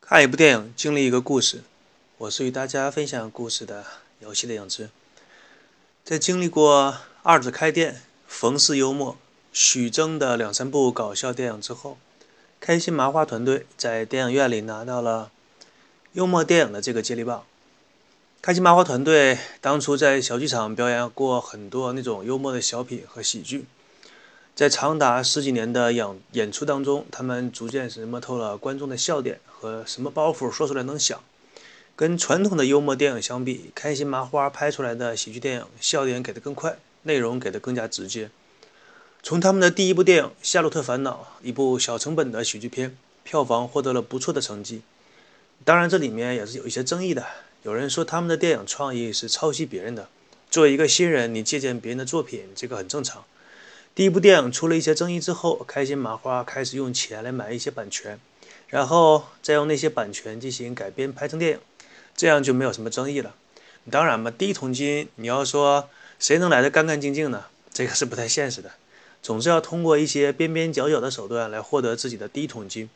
看一部电影，经历一个故事。我是与大家分享故事的游戏的影子。在经历过二子开店、冯氏幽默、许峥的两三部搞笑电影之后，开心麻花团队在电影院里拿到了幽默电影的这个接力棒。开心麻花团队当初在小剧场表演过很多那种幽默的小品和喜剧。在长达十几年的演演出当中，他们逐渐是摸透了观众的笑点和什么包袱说出来能响。跟传统的幽默电影相比，开心麻花拍出来的喜剧电影笑点给的更快，内容给的更加直接。从他们的第一部电影《夏洛特烦恼》，一部小成本的喜剧片，票房获得了不错的成绩。当然，这里面也是有一些争议的。有人说他们的电影创意是抄袭别人的。作为一个新人，你借鉴别人的作品，这个很正常。第一部电影出了一些争议之后，开心麻花开始用钱来买一些版权，然后再用那些版权进行改编拍成电影，这样就没有什么争议了。当然嘛，第一桶金你要说谁能来的干干净净呢？这个是不太现实的，总是要通过一些边边角角的手段来获得自己的第一桶金，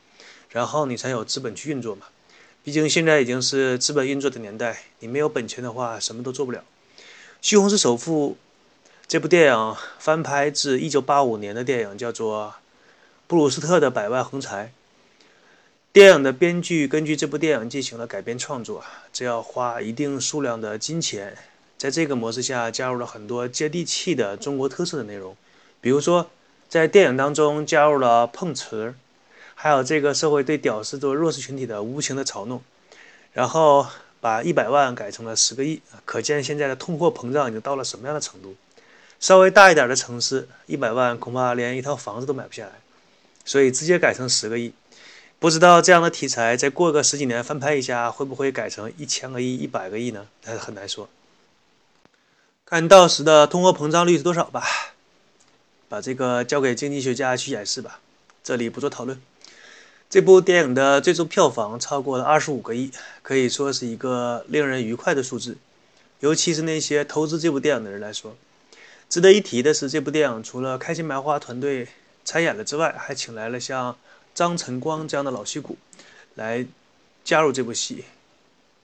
然后你才有资本去运作嘛。毕竟现在已经是资本运作的年代，你没有本钱的话，什么都做不了。西红柿首富。这部电影翻拍自1985年的电影，叫做《布鲁斯特的百万横财》。电影的编剧根据这部电影进行了改编创作，只要花一定数量的金钱，在这个模式下加入了很多接地气的中国特色的内容，比如说在电影当中加入了碰瓷，还有这个社会对屌丝作为弱势群体的无情的嘲弄，然后把一百万改成了十个亿，可见现在的通货膨胀已经到了什么样的程度。稍微大一点的城市，一百万恐怕连一套房子都买不下来，所以直接改成十个亿。不知道这样的题材再过个十几年翻拍一下，会不会改成一千个亿、一百个亿呢？还是很难说。看到时的通货膨胀率是多少吧，把这个交给经济学家去演示吧，这里不做讨论。这部电影的最终票房超过了二十五个亿，可以说是一个令人愉快的数字，尤其是那些投资这部电影的人来说。值得一提的是，这部电影除了开心麻花团队参演了之外，还请来了像张晨光这样的老戏骨来加入这部戏，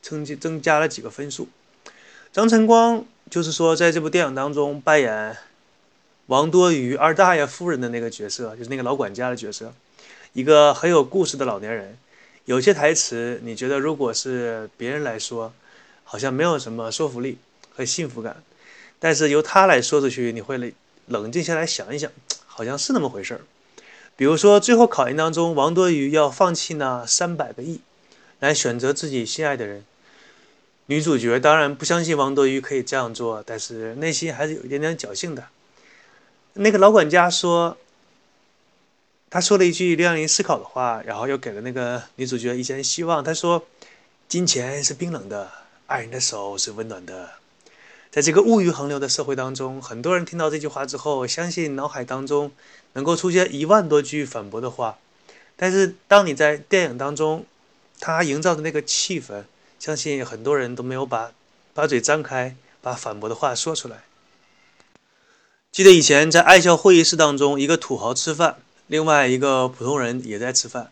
增增加了几个分数。张晨光就是说，在这部电影当中扮演王多鱼二大爷夫人的那个角色，就是那个老管家的角色，一个很有故事的老年人。有些台词，你觉得如果是别人来说，好像没有什么说服力和幸福感。但是由他来说出去，你会冷静下来想一想，好像是那么回事儿。比如说，最后考验当中，王多鱼要放弃那三百个亿，来选择自己心爱的人。女主角当然不相信王多鱼可以这样做，但是内心还是有一点点侥幸的。那个老管家说，他说了一句让人思考的话，然后又给了那个女主角一些希望。他说：“金钱是冰冷的，爱人的手是温暖的。”在这个物欲横流的社会当中，很多人听到这句话之后，相信脑海当中能够出现一万多句反驳的话。但是，当你在电影当中，他营造的那个气氛，相信很多人都没有把把嘴张开，把反驳的话说出来。记得以前在爱笑会议室当中，一个土豪吃饭，另外一个普通人也在吃饭，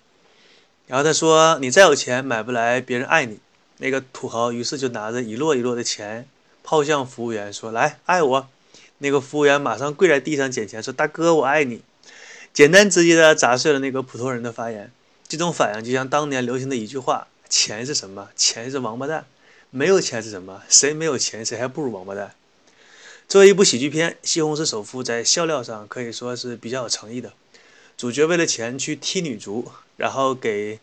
然后他说：“你再有钱，买不来别人爱你。”那个土豪于是就拿着一摞一摞的钱。抛向服务员说：“来爱我。”那个服务员马上跪在地上捡钱说：“大哥，我爱你。”简单直接的砸碎了那个普通人的发言。这种反应就像当年流行的一句话：“钱是什么？钱是王八蛋。没有钱是什么？谁没有钱谁还不如王八蛋。”作为一部喜剧片，《西红柿首富》在笑料上可以说是比较有诚意的。主角为了钱去踢女足，然后给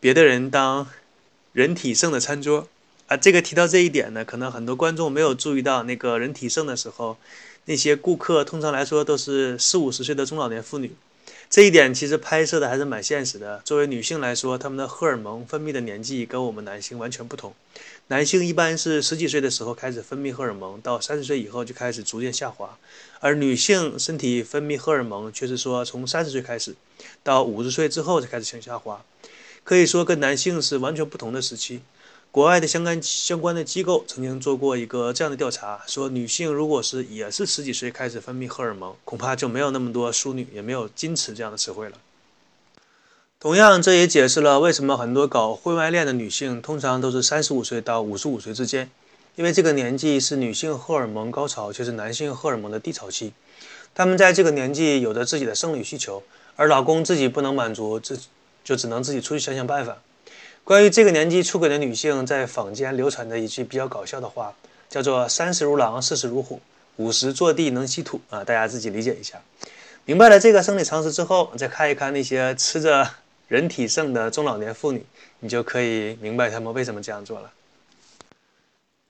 别的人当人体剩的餐桌。啊，这个提到这一点呢，可能很多观众没有注意到，那个人体盛的时候，那些顾客通常来说都是四五十岁的中老年妇女。这一点其实拍摄的还是蛮现实的。作为女性来说，她们的荷尔蒙分泌的年纪跟我们男性完全不同。男性一般是十几岁的时候开始分泌荷尔蒙，到三十岁以后就开始逐渐下滑，而女性身体分泌荷尔蒙却是说从三十岁开始，到五十岁之后才开始向下滑，可以说跟男性是完全不同的时期。国外的相关相关的机构曾经做过一个这样的调查，说女性如果是也是十几岁开始分泌荷尔蒙，恐怕就没有那么多淑女，也没有矜持这样的词汇了。同样，这也解释了为什么很多搞婚外恋的女性通常都是三十五岁到五十五岁之间，因为这个年纪是女性荷尔蒙高潮，却是男性荷尔蒙的低潮期。她们在这个年纪有着自己的生理需求，而老公自己不能满足，这就只能自己出去想想办法。关于这个年纪出轨的女性，在坊间流传着一句比较搞笑的话，叫做“三十如狼，四十如虎，五十坐地能吸土”啊，大家自己理解一下。明白了这个生理常识之后，再看一看那些吃着。人体剩的中老年妇女，你就可以明白他们为什么这样做了。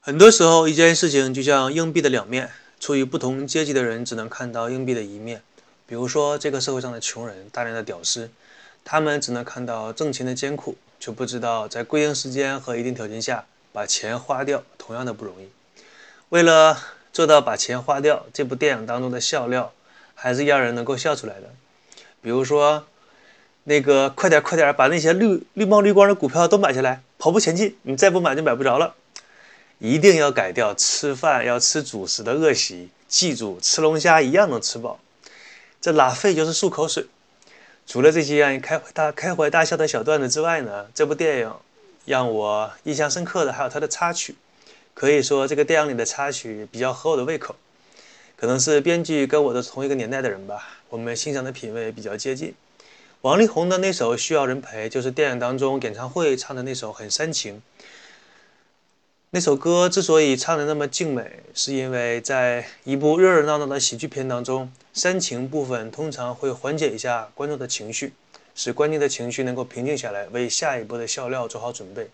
很多时候，一件事情就像硬币的两面，处于不同阶级的人只能看到硬币的一面。比如说，这个社会上的穷人，大量的屌丝，他们只能看到挣钱的艰苦，却不知道在规定时间和一定条件下把钱花掉同样的不容易。为了做到把钱花掉，这部电影当中的笑料还是让人能够笑出来的。比如说。那个快点快点把那些绿绿冒绿光的股票都买下来，跑步前进，你再不买就买不着了。一定要改掉吃饭要吃主食的恶习，记住吃龙虾一样能吃饱。这拉菲就是漱口水。除了这些让人开怀大开怀大笑的小段子之外呢，这部电影让我印象深刻的还有它的插曲。可以说这个电影里的插曲比较合我的胃口，可能是编剧跟我的同一个年代的人吧，我们欣赏的品味比较接近。王力宏的那首《需要人陪》就是电影当中演唱会唱的那首很煽情。那首歌之所以唱的那么静美，是因为在一部热热闹闹的喜剧片当中，煽情部分通常会缓解一下观众的情绪，使观众的情绪能够平静下来，为下一步的笑料做好准备。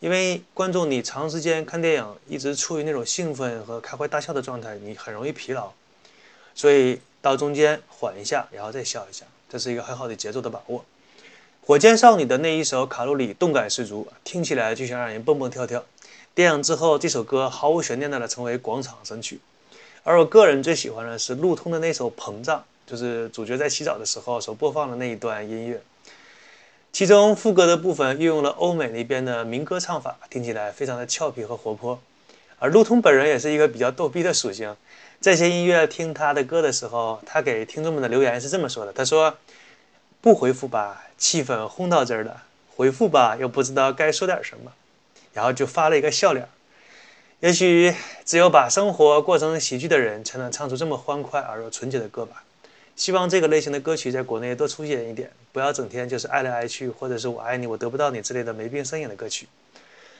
因为观众你长时间看电影，一直处于那种兴奋和开怀大笑的状态，你很容易疲劳，所以到中间缓一下，然后再笑一下。这是一个很好的节奏的把握。火箭少女的那一首卡路里动感十足，听起来就想让人蹦蹦跳跳。电影之后，这首歌毫无悬念的成为广场神曲。而我个人最喜欢的是路通的那首《膨胀》，就是主角在洗澡的时候所播放的那一段音乐。其中副歌的部分运用了欧美那边的民歌唱法，听起来非常的俏皮和活泼。而路通本人也是一个比较逗逼的属性。在些音乐听他的歌的时候，他给听众们的留言是这么说的：“他说，不回复吧，气氛轰到这儿了；回复吧，又不知道该说点什么。”然后就发了一个笑脸。也许只有把生活过成喜剧的人，才能唱出这么欢快而又纯洁的歌吧。希望这个类型的歌曲在国内多出现一点，不要整天就是爱来爱去，或者是我爱你，我得不到你之类的没病呻吟的歌曲。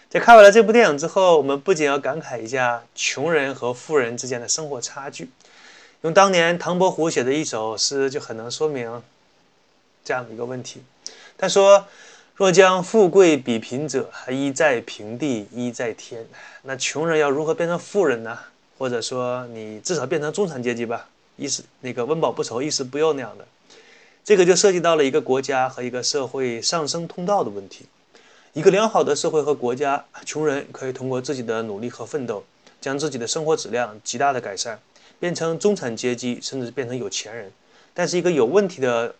在看完了这部电影之后，我们不仅要感慨一下穷人和富人之间的生活差距，用当年唐伯虎写的一首诗就很能说明这样的一个问题。他说：“若将富贵比贫者，一在平地，一在天。”那穷人要如何变成富人呢？或者说，你至少变成中产阶级吧，衣食那个温饱不愁，衣食不忧那样的。这个就涉及到了一个国家和一个社会上升通道的问题。一个良好的社会和国家，穷人可以通过自己的努力和奋斗，将自己的生活质量极大的改善，变成中产阶级，甚至变成有钱人。但是，一个有问题的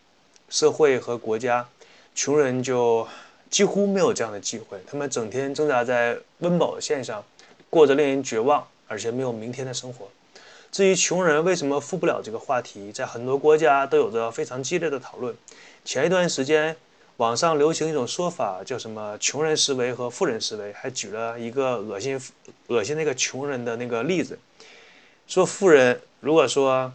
社会和国家，穷人就几乎没有这样的机会。他们整天挣扎在温饱线上，过着令人绝望而且没有明天的生活。至于穷人为什么富不了这个话题，在很多国家都有着非常激烈的讨论。前一段时间。网上流行一种说法，叫什么“穷人思维”和“富人思维”，还举了一个恶心、恶心那个穷人的那个例子，说富人如果说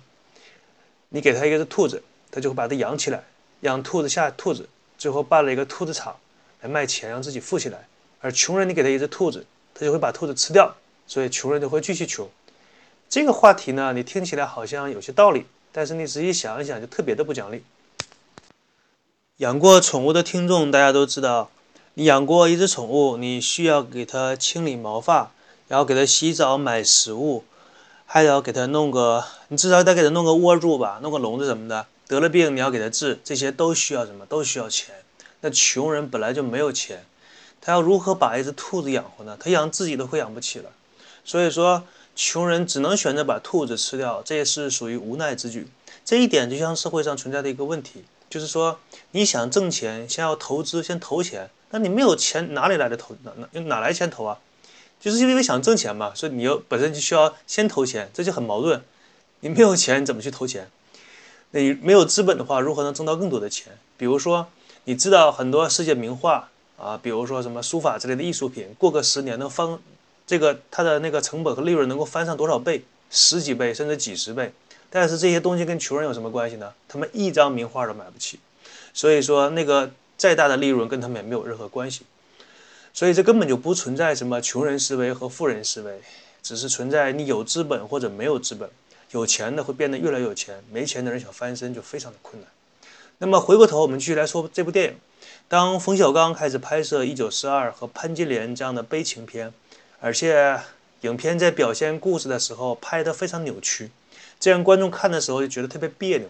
你给他一个兔子，他就会把它养起来，养兔子下兔子，最后办了一个兔子场来卖钱，让自己富起来；而穷人，你给他一只兔子，他就会把兔子吃掉，所以穷人就会继续穷。这个话题呢，你听起来好像有些道理，但是你仔细想一想，就特别的不讲理。养过宠物的听众，大家都知道，你养过一只宠物，你需要给它清理毛发，然后给它洗澡、买食物，还要给它弄个，你至少得给它弄个窝住吧，弄个笼子什么的。得了病，你要给他治，这些都需要什么？都需要钱。那穷人本来就没有钱，他要如何把一只兔子养活呢？他养自己都快养不起了。所以说，穷人只能选择把兔子吃掉，这也是属于无奈之举。这一点就像社会上存在的一个问题。就是说，你想挣钱，先要投资，先投钱。那你没有钱，哪里来的投？哪哪哪来钱投啊？就是因为想挣钱嘛，所以你又本身就需要先投钱，这就很矛盾。你没有钱，你怎么去投钱？你没有资本的话，如何能挣到更多的钱？比如说，你知道很多世界名画啊，比如说什么书法之类的艺术品，过个十年能翻这个它的那个成本和利润能够翻上多少倍？十几倍甚至几十倍。但是这些东西跟穷人有什么关系呢？他们一张名画都买不起，所以说那个再大的利润跟他们也没有任何关系。所以这根本就不存在什么穷人思维和富人思维，只是存在你有资本或者没有资本。有钱的会变得越来越有钱，没钱的人想翻身就非常的困难。那么回过头，我们继续来说这部电影。当冯小刚开始拍摄《一九四二》和潘金莲这样的悲情片，而且影片在表现故事的时候拍得非常扭曲，这样观众看的时候就觉得特别别扭。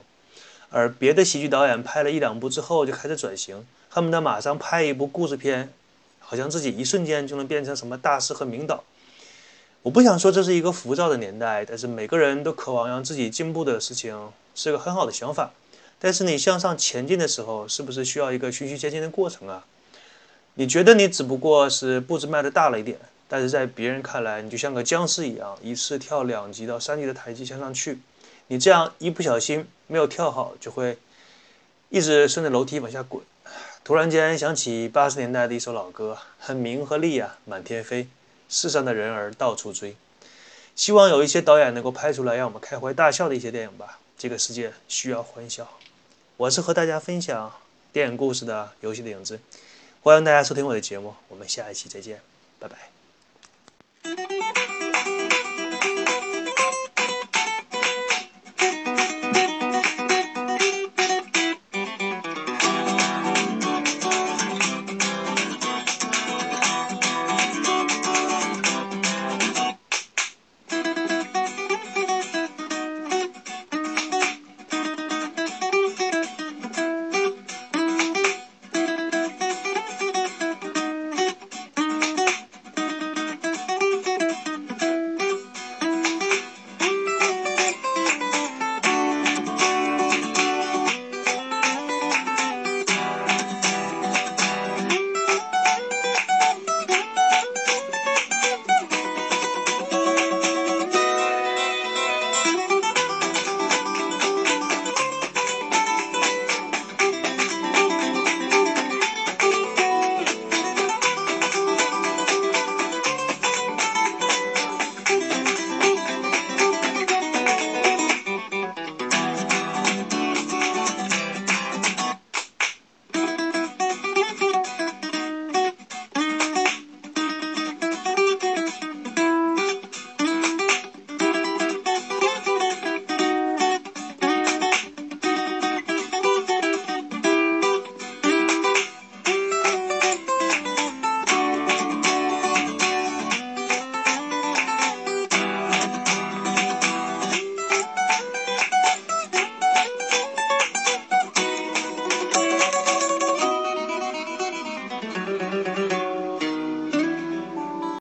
而别的喜剧导演拍了一两部之后就开始转型，恨不得马上拍一部故事片，好像自己一瞬间就能变成什么大师和名导。我不想说这是一个浮躁的年代，但是每个人都渴望让自己进步的事情是个很好的想法。但是你向上前进的时候，是不是需要一个循序渐进的过程啊？你觉得你只不过是步子迈的大了一点，但是在别人看来，你就像个僵尸一样，一次跳两级到三级的台阶向上去。你这样一不小心没有跳好，就会一直顺着楼梯往下滚。突然间想起八十年代的一首老歌，很名和利啊，满天飞，世上的人儿到处追。希望有一些导演能够拍出来让我们开怀大笑的一些电影吧。这个世界需要欢笑。我是和大家分享电影故事的游戏的影子，欢迎大家收听我的节目，我们下一期再见，拜拜。